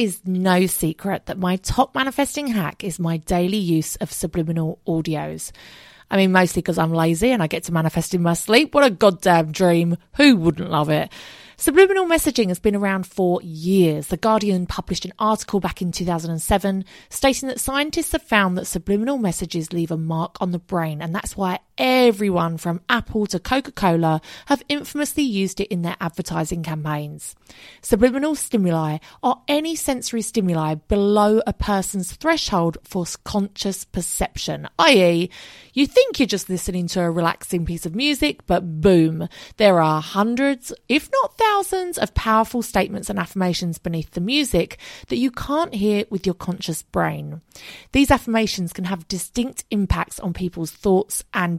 Is no secret that my top manifesting hack is my daily use of subliminal audios. I mean, mostly because I'm lazy and I get to manifest in my sleep. What a goddamn dream. Who wouldn't love it? Subliminal messaging has been around for years. The Guardian published an article back in 2007 stating that scientists have found that subliminal messages leave a mark on the brain, and that's why everyone from Apple to Coca Cola have infamously used it in their advertising campaigns. Subliminal stimuli are any sensory stimuli below a person's threshold for conscious perception, i.e., you think you're just listening to a relaxing piece of music, but boom, there are hundreds, if not thousands, of powerful statements and affirmations beneath the music that you can't hear with your conscious brain. These affirmations can have distinct impacts on people's thoughts and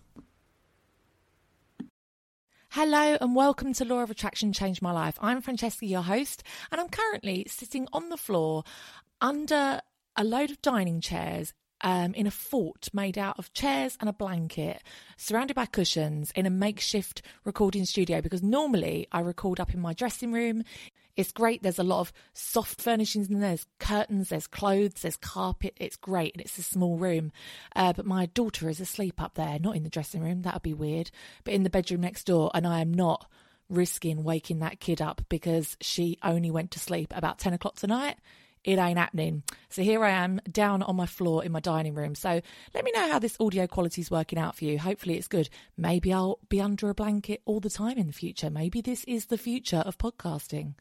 Hello and welcome to Law of Attraction Changed My Life. I'm Francesca, your host, and I'm currently sitting on the floor under a load of dining chairs um, in a fort made out of chairs and a blanket, surrounded by cushions in a makeshift recording studio because normally I record up in my dressing room. It's great. There's a lot of soft furnishings in there. There's curtains, there's clothes, there's carpet. It's great. And it's a small room. Uh, but my daughter is asleep up there, not in the dressing room. That would be weird. But in the bedroom next door. And I am not risking waking that kid up because she only went to sleep about 10 o'clock tonight it ain't happening. So here I am down on my floor in my dining room. So let me know how this audio quality is working out for you. Hopefully it's good. Maybe I'll be under a blanket all the time in the future. Maybe this is the future of podcasting.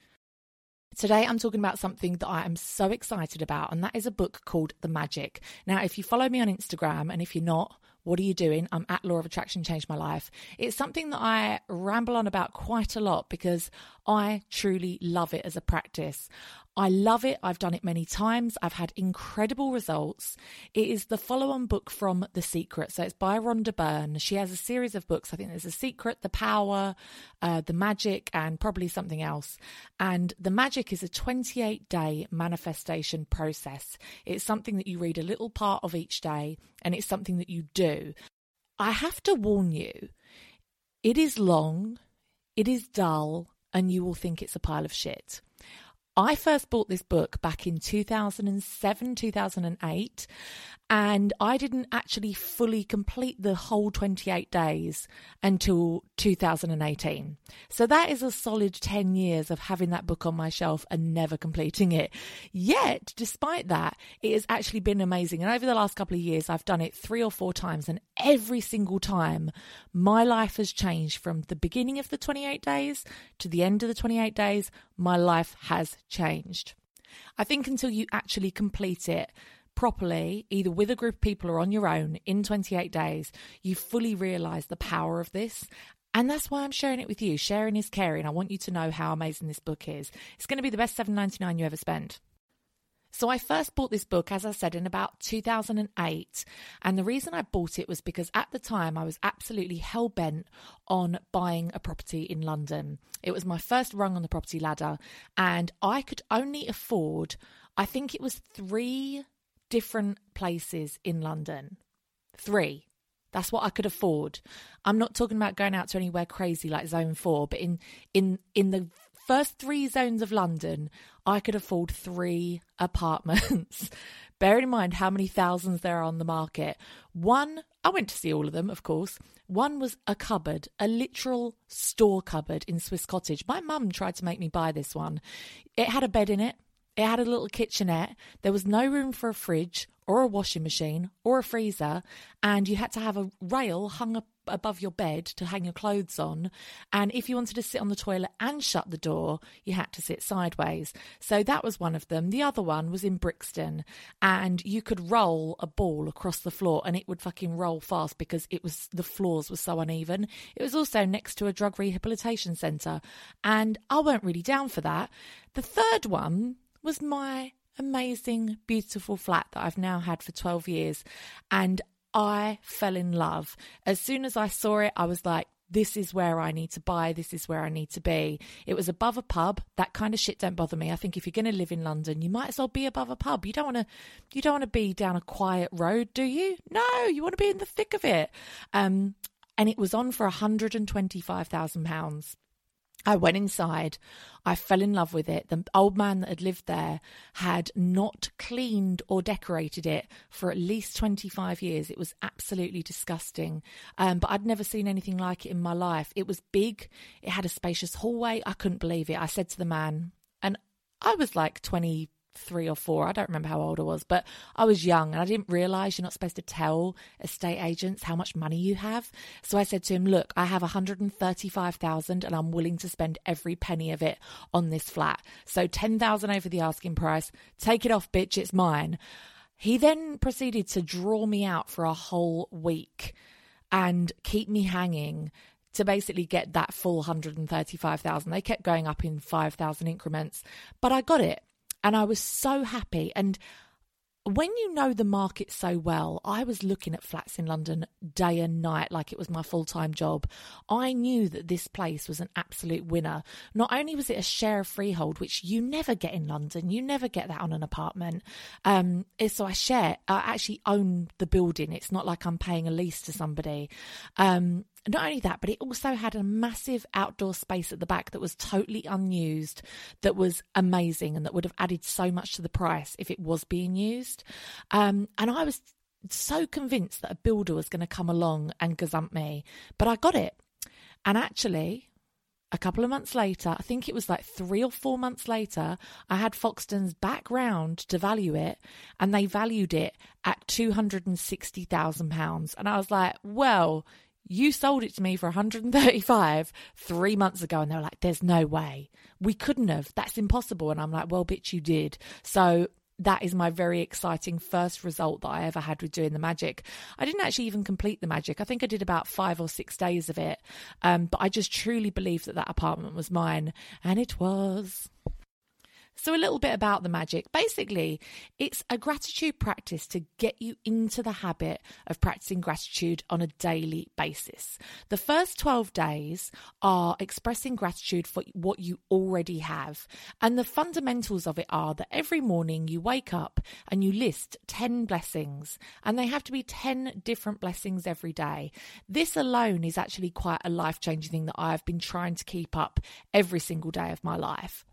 Today, I'm talking about something that I am so excited about, and that is a book called The Magic. Now, if you follow me on Instagram, and if you're not, what are you doing? I'm at Law of Attraction Changed My Life. It's something that I ramble on about quite a lot because I truly love it as a practice. I love it. I've done it many times. I've had incredible results. It is the follow on book from The Secret. So it's by Rhonda Byrne. She has a series of books. I think there's The Secret, The Power, uh, The Magic, and probably something else. And The Magic is a 28 day manifestation process. It's something that you read a little part of each day, and it's something that you do. I have to warn you, it is long, it is dull, and you will think it's a pile of shit. I first bought this book back in 2007, 2008, And I didn't actually fully complete the whole 28 days until 2018. So that is a solid 10 years of having that book on my shelf and never completing it. Yet, despite that, it has actually been amazing. And over the last couple of years, I've done it three or four times. And every single time, my life has changed from the beginning of the 28 days to the end of the 28 days. My life has changed. I think until you actually complete it, properly, either with a group of people or on your own in 28 days, you fully realize the power of this. And that's why I'm sharing it with you. Sharing is caring. I want you to know how amazing this book is. It's going to be the best 7.99 you ever spend. So I first bought this book, as I said, in about 2008. And the reason I bought it was because at the time I was absolutely hell bent on buying a property in London. It was my first rung on the property ladder, and I could only afford, I think it was three different places in London. Three. That's what I could afford. I'm not talking about going out to anywhere crazy like Zone 4, but in in in the first 3 zones of London, I could afford 3 apartments. Bearing in mind how many thousands there are on the market. One, I went to see all of them, of course. One was a cupboard, a literal store cupboard in Swiss Cottage. My mum tried to make me buy this one. It had a bed in it, it had a little kitchenette. There was no room for a fridge or a washing machine or a freezer, and you had to have a rail hung up above your bed to hang your clothes on. And if you wanted to sit on the toilet and shut the door, you had to sit sideways. So that was one of them. The other one was in Brixton, and you could roll a ball across the floor and it would fucking roll fast because it was the floors were so uneven. It was also next to a drug rehabilitation centre, and I weren't really down for that. The third one was my amazing, beautiful flat that I've now had for 12 years. And I fell in love. As soon as I saw it, I was like, this is where I need to buy, this is where I need to be. It was above a pub. That kind of shit don't bother me. I think if you're going to live in London, you might as well be above a pub. You don't want to you don't want to be down a quiet road, do you? No, you want to be in the thick of it. Um and it was on for 125,000 pounds. I went inside. I fell in love with it. The old man that had lived there had not cleaned or decorated it for at least 25 years. It was absolutely disgusting. Um, but I'd never seen anything like it in my life. It was big, it had a spacious hallway. I couldn't believe it. I said to the man, and I was like 20 three or four. I don't remember how old I was, but I was young and I didn't realize you're not supposed to tell estate agents how much money you have. So I said to him, "Look, I have 135,000 and I'm willing to spend every penny of it on this flat. So 10,000 over the asking price. Take it off, bitch, it's mine." He then proceeded to draw me out for a whole week and keep me hanging to basically get that full 135,000. They kept going up in 5,000 increments, but I got it. And I was so happy. And when you know the market so well, I was looking at flats in London day and night like it was my full time job. I knew that this place was an absolute winner. Not only was it a share of freehold, which you never get in London, you never get that on an apartment. Um, so I share, I actually own the building. It's not like I'm paying a lease to somebody. Um, not only that, but it also had a massive outdoor space at the back that was totally unused, that was amazing, and that would have added so much to the price if it was being used. Um, and I was so convinced that a builder was going to come along and gazump me, but I got it. And actually, a couple of months later, I think it was like three or four months later, I had Foxtons back round to value it, and they valued it at £260,000. And I was like, well, you sold it to me for 135 three months ago. And they were like, there's no way. We couldn't have. That's impossible. And I'm like, well, bitch, you did. So that is my very exciting first result that I ever had with doing the magic. I didn't actually even complete the magic. I think I did about five or six days of it. Um, but I just truly believed that that apartment was mine. And it was. So, a little bit about the magic. Basically, it's a gratitude practice to get you into the habit of practicing gratitude on a daily basis. The first 12 days are expressing gratitude for what you already have. And the fundamentals of it are that every morning you wake up and you list 10 blessings, and they have to be 10 different blessings every day. This alone is actually quite a life changing thing that I've been trying to keep up every single day of my life.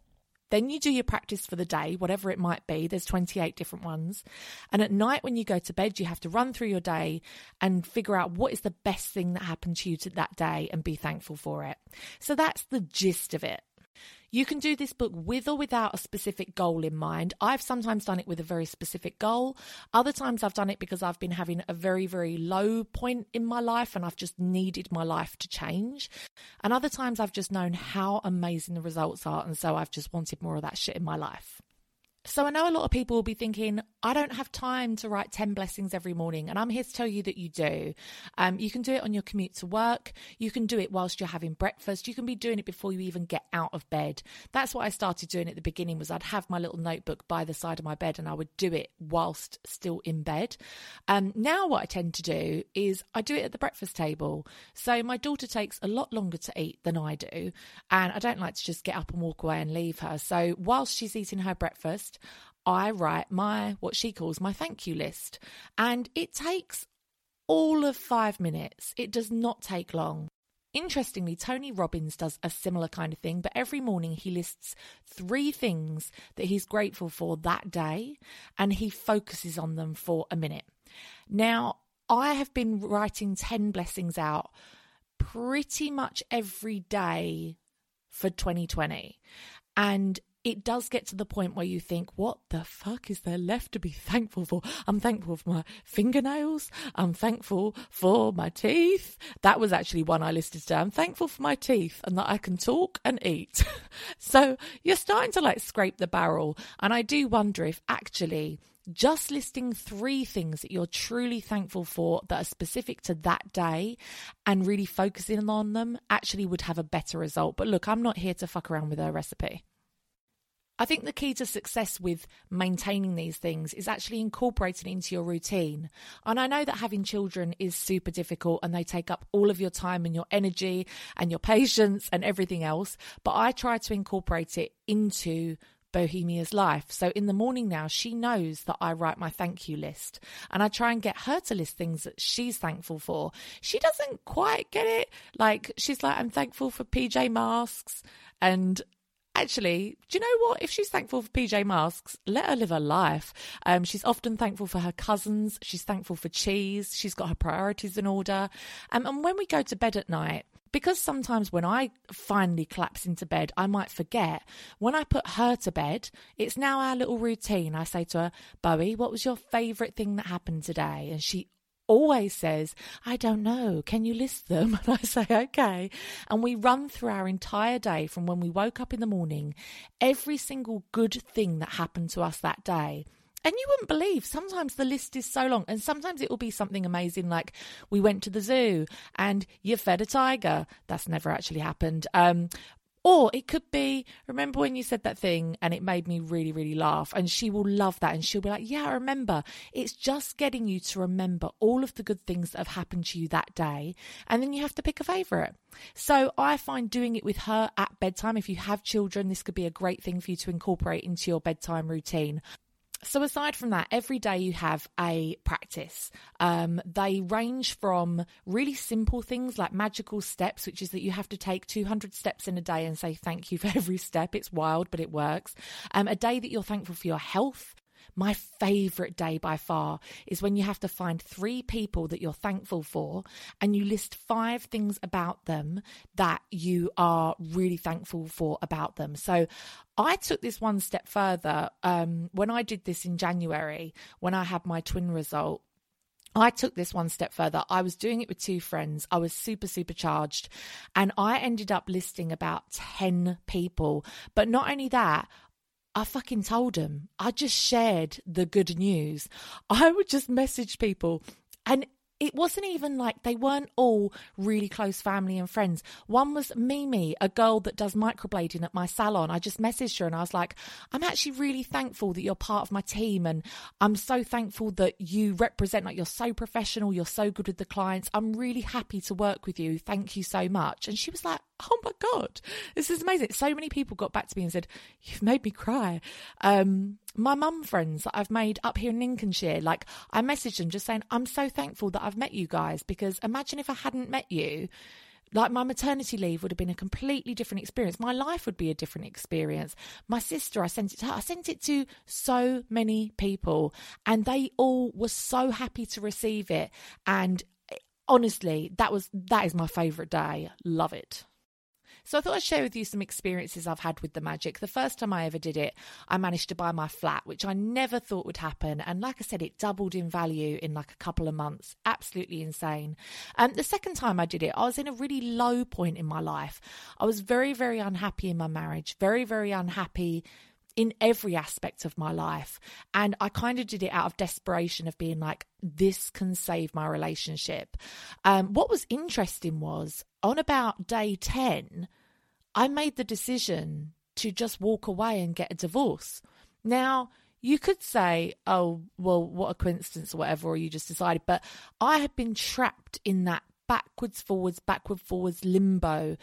Then you do your practice for the day, whatever it might be. There's 28 different ones. And at night, when you go to bed, you have to run through your day and figure out what is the best thing that happened to you that day and be thankful for it. So that's the gist of it. You can do this book with or without a specific goal in mind. I've sometimes done it with a very specific goal. Other times I've done it because I've been having a very, very low point in my life and I've just needed my life to change. And other times I've just known how amazing the results are. And so I've just wanted more of that shit in my life. So I know a lot of people will be thinking, I don't have time to write 10 blessings every morning. And I'm here to tell you that you do. Um, you can do it on your commute to work. You can do it whilst you're having breakfast. You can be doing it before you even get out of bed. That's what I started doing at the beginning was I'd have my little notebook by the side of my bed and I would do it whilst still in bed. Um, now what I tend to do is I do it at the breakfast table. So my daughter takes a lot longer to eat than I do. And I don't like to just get up and walk away and leave her. So whilst she's eating her breakfast, I write my, what she calls my thank you list. And it takes all of five minutes. It does not take long. Interestingly, Tony Robbins does a similar kind of thing, but every morning he lists three things that he's grateful for that day and he focuses on them for a minute. Now, I have been writing 10 blessings out pretty much every day for 2020. And it does get to the point where you think, what the fuck is there left to be thankful for? I'm thankful for my fingernails. I'm thankful for my teeth. That was actually one I listed today. I'm thankful for my teeth and that I can talk and eat. so you're starting to like scrape the barrel. And I do wonder if actually just listing three things that you're truly thankful for that are specific to that day and really focusing on them actually would have a better result. But look, I'm not here to fuck around with a recipe. I think the key to success with maintaining these things is actually incorporating into your routine. And I know that having children is super difficult and they take up all of your time and your energy and your patience and everything else. But I try to incorporate it into Bohemia's life. So in the morning now, she knows that I write my thank you list and I try and get her to list things that she's thankful for. She doesn't quite get it. Like, she's like, I'm thankful for PJ masks. And actually, do you know what? If she's thankful for PJ Masks, let her live her life. Um, she's often thankful for her cousins. She's thankful for cheese. She's got her priorities in order. Um, and when we go to bed at night, because sometimes when I finally collapse into bed, I might forget. When I put her to bed, it's now our little routine. I say to her, Bowie, what was your favourite thing that happened today? And she always says, I don't know, can you list them? And I say, okay. And we run through our entire day from when we woke up in the morning, every single good thing that happened to us that day. And you wouldn't believe sometimes the list is so long, and sometimes it will be something amazing like we went to the zoo and you fed a tiger. That's never actually happened. Um, or it could be, remember when you said that thing and it made me really, really laugh? And she will love that. And she'll be like, yeah, I remember. It's just getting you to remember all of the good things that have happened to you that day. And then you have to pick a favourite. So I find doing it with her at bedtime, if you have children, this could be a great thing for you to incorporate into your bedtime routine. So, aside from that, every day you have a practice. Um, they range from really simple things like magical steps, which is that you have to take 200 steps in a day and say thank you for every step. It's wild, but it works. Um, a day that you're thankful for your health, my favorite day by far is when you have to find three people that you're thankful for and you list five things about them that you are really thankful for about them. So I took this one step further um, when I did this in January when I had my twin result. I took this one step further. I was doing it with two friends. I was super, super charged. And I ended up listing about 10 people. But not only that, I fucking told them. I just shared the good news. I would just message people and it wasn't even like they weren't all really close family and friends. One was Mimi, a girl that does microblading at my salon. I just messaged her and I was like, I'm actually really thankful that you're part of my team. And I'm so thankful that you represent, like, you're so professional. You're so good with the clients. I'm really happy to work with you. Thank you so much. And she was like, Oh my God, this is amazing. So many people got back to me and said, You've made me cry. Um, my mum friends that I've made up here in Lincolnshire, like I messaged them just saying, I'm so thankful that I've met you guys because imagine if I hadn't met you, Like my maternity leave would have been a completely different experience. My life would be a different experience. My sister, I sent it to her. I sent it to so many people, and they all were so happy to receive it. And honestly, that was that is my favourite day. Love it. So I thought I'd share with you some experiences I've had with the magic. The first time I ever did it, I managed to buy my flat, which I never thought would happen. And like I said, it doubled in value in like a couple of months. Absolutely insane. And um, the second time I did it, I was in a really low point in my life. I was very, very unhappy in my marriage, very, very unhappy in every aspect of my life. And I kind of did it out of desperation of being like, this can save my relationship. Um, what was interesting was on about day 10, I made the decision to just walk away and get a divorce. Now, you could say, oh, well, what a coincidence or whatever, or you just decided. But I had been trapped in that backwards, forwards, backward, forwards limbo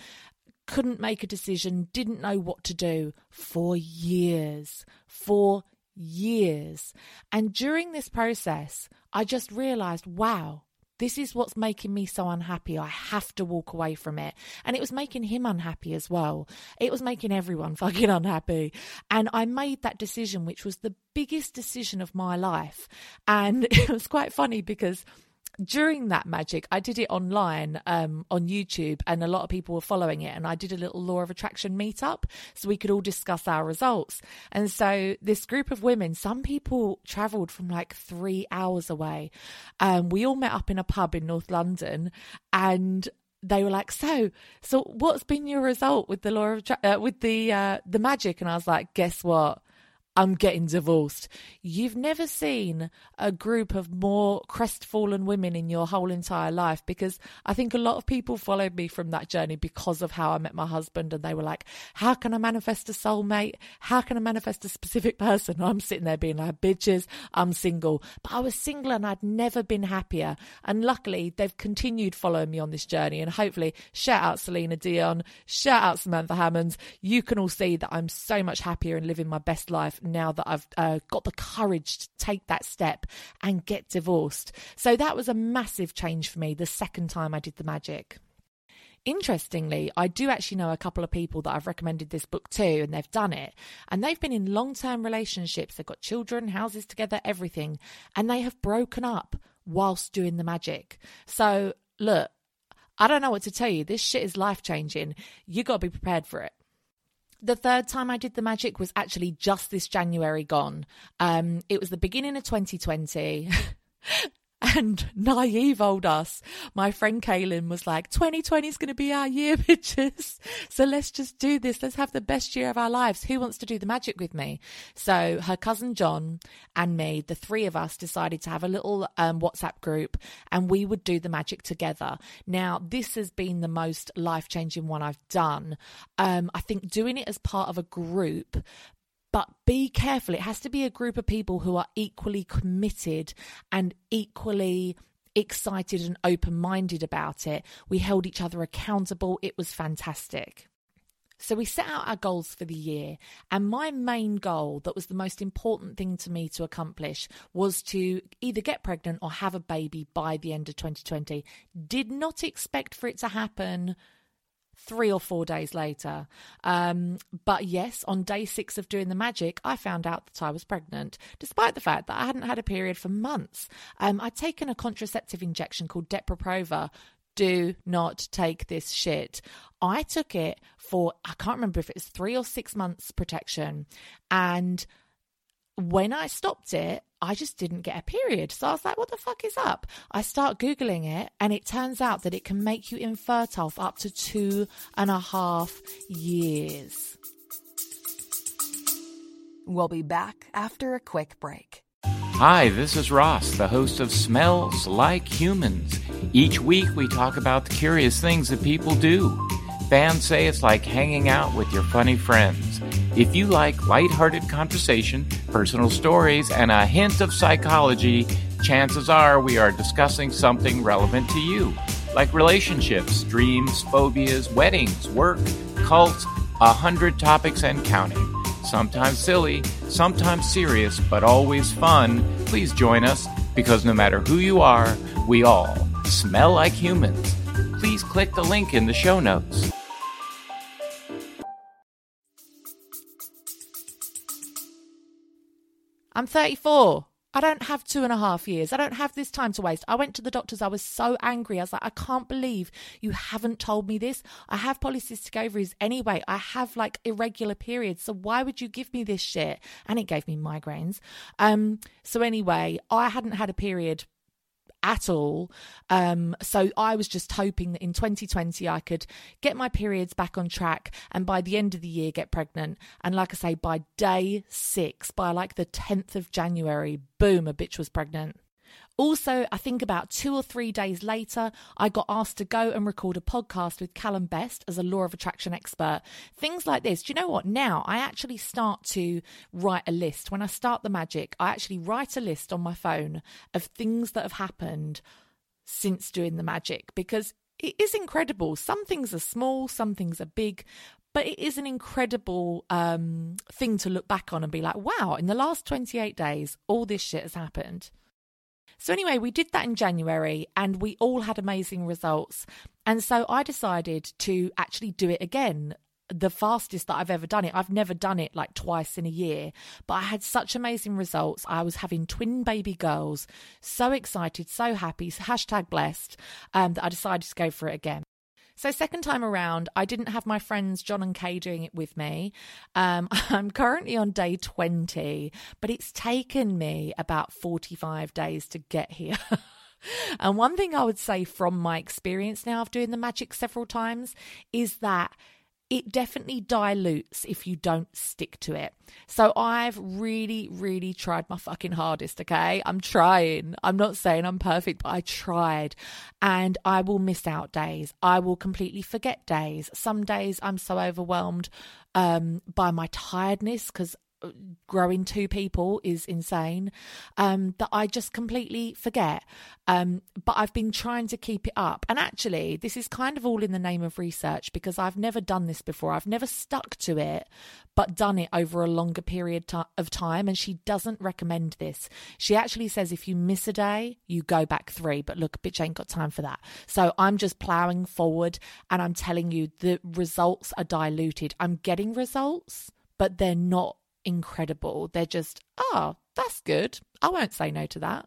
couldn't make a decision, didn't know what to do for years. For years. And during this process, I just realized, wow, this is what's making me so unhappy. I have to walk away from it. And it was making him unhappy as well. It was making everyone fucking unhappy. And I made that decision, which was the biggest decision of my life. And it was quite funny because during that magic, I did it online um, on YouTube, and a lot of people were following it. And I did a little law of attraction meetup so we could all discuss our results. And so, this group of women, some people traveled from like three hours away. Um, we all met up in a pub in North London, and they were like, "So, so what's been your result with the law of uh, with the uh, the magic?" And I was like, "Guess what." I'm getting divorced. You've never seen a group of more crestfallen women in your whole entire life because I think a lot of people followed me from that journey because of how I met my husband and they were like, How can I manifest a soulmate? How can I manifest a specific person? I'm sitting there being like, Bitches, I'm single. But I was single and I'd never been happier. And luckily, they've continued following me on this journey. And hopefully, shout out Selena Dion, shout out Samantha Hammonds. You can all see that I'm so much happier and living my best life now that I've uh, got the courage to take that step and get divorced. So that was a massive change for me the second time I did the magic. Interestingly, I do actually know a couple of people that I've recommended this book to, and they've done it. And they've been in long term relationships. They've got children, houses together, everything. And they have broken up whilst doing the magic. So, look, I don't know what to tell you. This shit is life changing. You got to be prepared for it the third time I did the magic was actually just this January gone. Um, it was the beginning of 2020. And naive old us, my friend Kaylin was like, 2020 is going to be our year, bitches. So let's just do this. Let's have the best year of our lives. Who wants to do the magic with me? So her cousin John and me, the three of us decided to have a little um, WhatsApp group and we would do the magic together. Now, this has been the most life changing one I've done. Um, I think doing it as part of a group but be careful. It has to be a group of people who are equally committed and equally excited and open minded about it. We held each other accountable. It was fantastic. So we set out our goals for the year, and my main goal, that was the most important thing to me to accomplish, was to either get pregnant or have a baby by the end of 2020. Did not expect for it to happen three or four days later. Um, but yes, on day six of doing the magic, I found out that I was pregnant, despite the fact that I hadn't had a period for months. Um, I'd taken a contraceptive injection called Depo-Provera. Do not take this shit. I took it for, I can't remember if it was three or six months protection. And when I stopped it, I just didn't get a period. So I was like, what the fuck is up? I start Googling it, and it turns out that it can make you infertile for up to two and a half years. We'll be back after a quick break. Hi, this is Ross, the host of Smells Like Humans. Each week we talk about the curious things that people do. Fans say it's like hanging out with your funny friends. If you like lighthearted conversation, personal stories, and a hint of psychology, chances are we are discussing something relevant to you, like relationships, dreams, phobias, weddings, work, cults, a hundred topics and counting. Sometimes silly, sometimes serious, but always fun. Please join us because no matter who you are, we all smell like humans. please click the link in the show notes. I'm 34. I don't have two and a half years. I don't have this time to waste. I went to the doctors. I was so angry. I was like, I can't believe you haven't told me this. I have polycystic ovaries anyway. I have like irregular periods. So why would you give me this shit? And it gave me migraines. Um, so anyway, I hadn't had a period at all. Um, so I was just hoping that in 2020 I could get my periods back on track and by the end of the year get pregnant. And like I say, by day six, by like the 10th of January, boom, a bitch was pregnant. Also, I think about two or three days later, I got asked to go and record a podcast with Callum Best as a law of attraction expert. Things like this. Do you know what? Now I actually start to write a list. When I start the magic, I actually write a list on my phone of things that have happened since doing the magic because it is incredible. Some things are small, some things are big, but it is an incredible um, thing to look back on and be like, wow, in the last 28 days, all this shit has happened. So, anyway, we did that in January and we all had amazing results. And so I decided to actually do it again. The fastest that I've ever done it. I've never done it like twice in a year, but I had such amazing results. I was having twin baby girls, so excited, so happy, hashtag blessed, um, that I decided to go for it again. So, second time around, I didn't have my friends John and Kay doing it with me. Um, I'm currently on day 20, but it's taken me about 45 days to get here. and one thing I would say from my experience now of doing the magic several times is that it definitely dilutes if you don't stick to it. So I've really, really tried my fucking hardest, okay? I'm trying. I'm not saying I'm perfect, but I tried. And I will miss out days. I will completely forget days. Some days I'm so overwhelmed um, by my tiredness because growing two people is insane um, that I just completely forget. Um, but I've been trying to keep it up. And actually, this is kind of all in the name of research because I've never done this before. I've never stuck to it, but done it over a longer period of time. And she doesn't recommend this. She actually says if you miss a day, you go back three. But look, bitch ain't got time for that. So I'm just plowing forward and I'm telling you the results are diluted. I'm getting results, but they're not incredible. They're just, oh, that's good. I won't say no to that.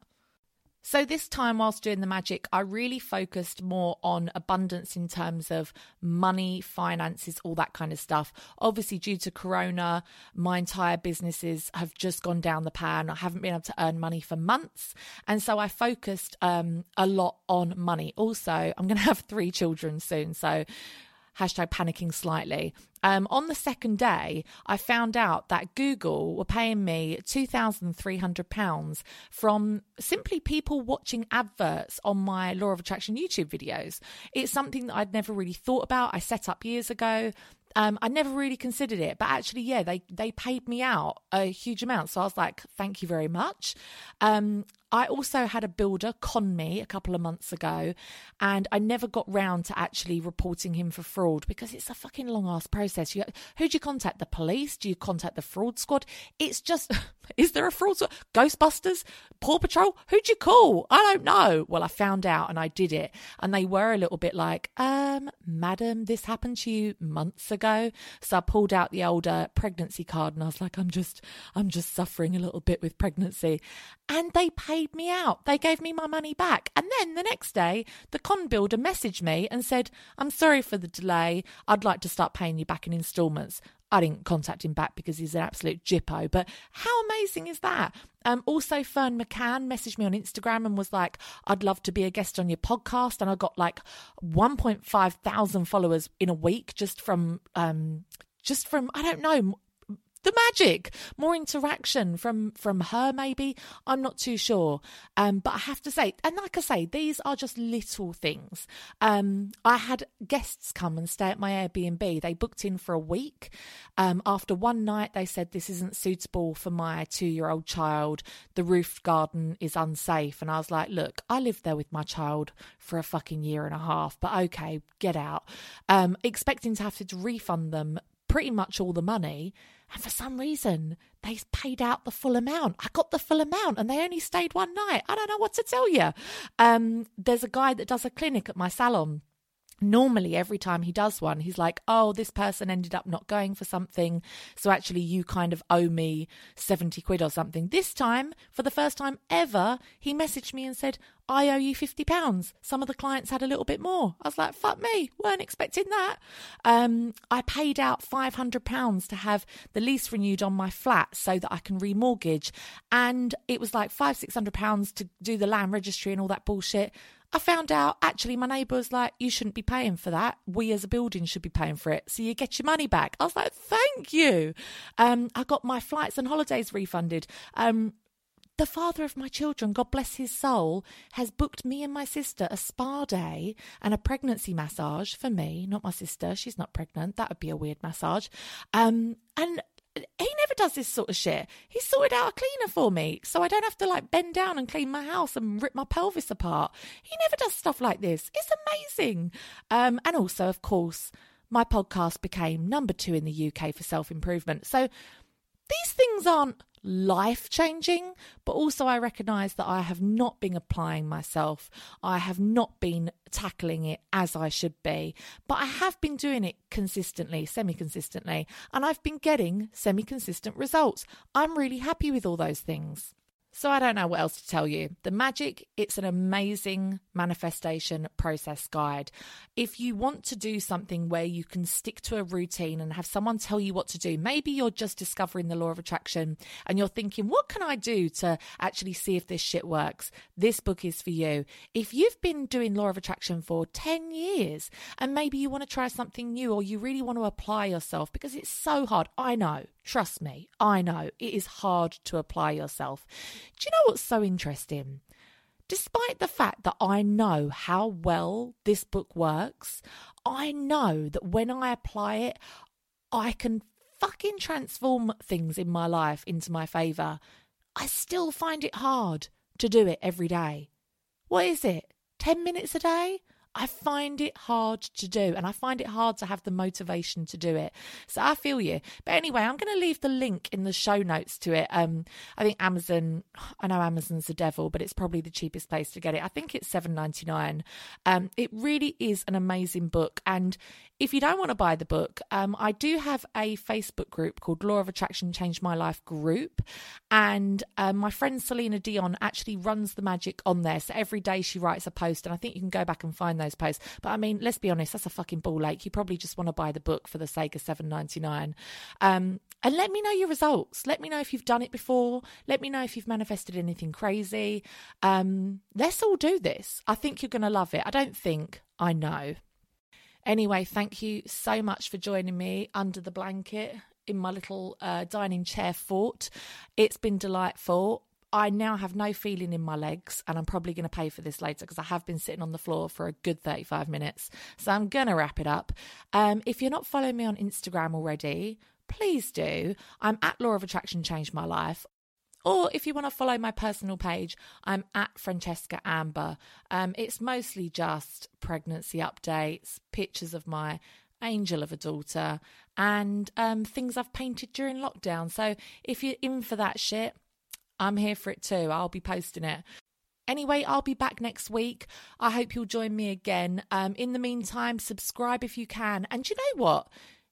So, this time, whilst doing the magic, I really focused more on abundance in terms of money, finances, all that kind of stuff. Obviously, due to Corona, my entire businesses have just gone down the pan. I haven't been able to earn money for months. And so, I focused um, a lot on money. Also, I'm going to have three children soon. So, hashtag panicking slightly. Um, on the second day, I found out that Google were paying me £2,300 from simply people watching adverts on my Law of Attraction YouTube videos. It's something that I'd never really thought about. I set up years ago. Um, I never really considered it, but actually, yeah, they they paid me out a huge amount. So I was like, thank you very much. Um, I also had a builder con me a couple of months ago, and I never got round to actually reporting him for fraud because it's a fucking long ass process. You, who do you contact? The police? Do you contact the fraud squad? It's just, is there a fraud squad? Ghostbusters? Paw Patrol? Who'd you call? I don't know. Well, I found out and I did it, and they were a little bit like, um, madam, this happened to you months ago. So I pulled out the older pregnancy card and I was like, I'm just, I'm just suffering a little bit with pregnancy, and they paid paid me out. They gave me my money back. And then the next day, the con builder messaged me and said, I'm sorry for the delay. I'd like to start paying you back in installments. I didn't contact him back because he's an absolute jippo, but how amazing is that? Um, also, Ferne McCann messaged me on Instagram and was like, I'd love to be a guest on your podcast. And I got like 1.5 thousand followers in a week just from, um, just from, I don't know, the magic, more interaction from from her. Maybe I'm not too sure, um, but I have to say, and like I say, these are just little things. Um, I had guests come and stay at my Airbnb. They booked in for a week. Um, after one night, they said this isn't suitable for my two year old child. The roof garden is unsafe, and I was like, look, I lived there with my child for a fucking year and a half, but okay, get out. Um, expecting to have to refund them pretty much all the money and for some reason, they paid out the full amount. I got the full amount and they only stayed one night. I don't know what to tell you. Um, there's a guy that does a clinic at my salon normally every time he does one he's like oh this person ended up not going for something so actually you kind of owe me 70 quid or something. This time for the first time ever he messaged me and said i owe you 50 pounds. Some of the clients had a little bit more. I was like fuck me weren't expecting that. Um, i paid out 500 pounds to have the lease renewed on my flat so that i can remortgage and it was like five six hundred pounds to do the land registry and all that bullshit I found out actually my neighbour was like, you shouldn't be paying for that. We as a building should be paying for it. So you get your money back. I was like, thank you. Um, I got my flights and holidays refunded. Um, the father of my children, God bless his soul, has booked me and my sister a spa day and a pregnancy massage for me, not my sister. She's not pregnant. That would be a weird massage. Um, and he never does this sort of shit. He sorted out a cleaner for me, so I don't have to like bend down and clean my house and rip my pelvis apart. He never does stuff like this. It's amazing. Um, and also, of course, my podcast became number two in the UK for self improvement. So these things aren't life changing, but also I recognize that I have not been applying myself. I have not been tackling it as I should be, but I have been doing it consistently, semi consistently, and I've been getting semi consistent results. I'm really happy with all those things. So I don't know what else to tell you. The magic, it's an amazing manifestation process guide. If you want to do something where you can stick to a routine and have someone tell you what to do, maybe you're just discovering the law of attraction and you're thinking, what can I do to actually see if this shit works? This book is for you. If you've been doing law of attraction for 10 years and maybe you want to try something new or you really want to apply yourself because it's so hard, I know. Trust me, I know it is hard to apply yourself. Do you know what's so interesting? Despite the fact that I know how well this book works, I know that when I apply it, I can fucking transform things in my life into my favour. I still find it hard to do it every day. What is it? 10 minutes a day? I find it hard to do and I find it hard to have the motivation to do it. So I feel you. But anyway, I'm going to leave the link in the show notes to it. Um, I think Amazon, I know Amazon's the devil, but it's probably the cheapest place to get it. I think it's seven ninety nine. Um, it really is an amazing book. And if you don't want to buy the book, um, I do have a Facebook group called Law of Attraction Changed My Life group. And um, my friend Selena Dion actually runs the magic on there. So every day she writes a post, and I think you can go back and find those posts. But I mean, let's be honest, that's a fucking ball ache. You probably just want to buy the book for the sake of seven ninety nine. Um, and let me know your results. Let me know if you've done it before. Let me know if you've manifested anything crazy. Um, let's all do this. I think you're going to love it. I don't think, I know. Anyway, thank you so much for joining me under the blanket in my little uh, dining chair fort. It's been delightful. I now have no feeling in my legs, and I'm probably going to pay for this later because I have been sitting on the floor for a good 35 minutes. So I'm going to wrap it up. Um, if you're not following me on Instagram already, please do. I'm at Law of Attraction Changed My Life. Or if you want to follow my personal page, I'm at Francesca Amber. Um, it's mostly just pregnancy updates, pictures of my angel of a daughter, and um, things I've painted during lockdown. So if you're in for that shit, I'm here for it too. I'll be posting it. Anyway, I'll be back next week. I hope you'll join me again. Um, in the meantime, subscribe if you can. And you know what?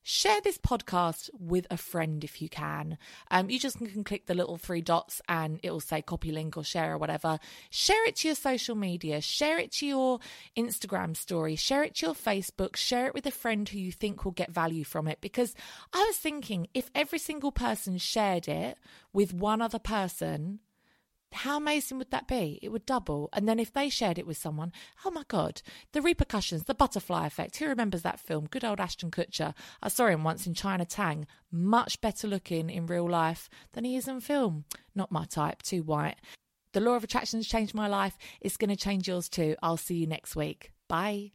Share this podcast with a friend if you can. Um, you just can click the little three dots and it will say copy link or share or whatever. Share it to your social media, share it to your Instagram story, share it to your Facebook, share it with a friend who you think will get value from it. Because I was thinking if every single person shared it with one other person, how amazing would that be? It would double. And then if they shared it with someone, oh my God, the repercussions, the butterfly effect. Who remembers that film? Good old Ashton Kutcher. I saw him once in China Tang. Much better looking in real life than he is in film. Not my type, too white. The law of attraction has changed my life. It's going to change yours too. I'll see you next week. Bye.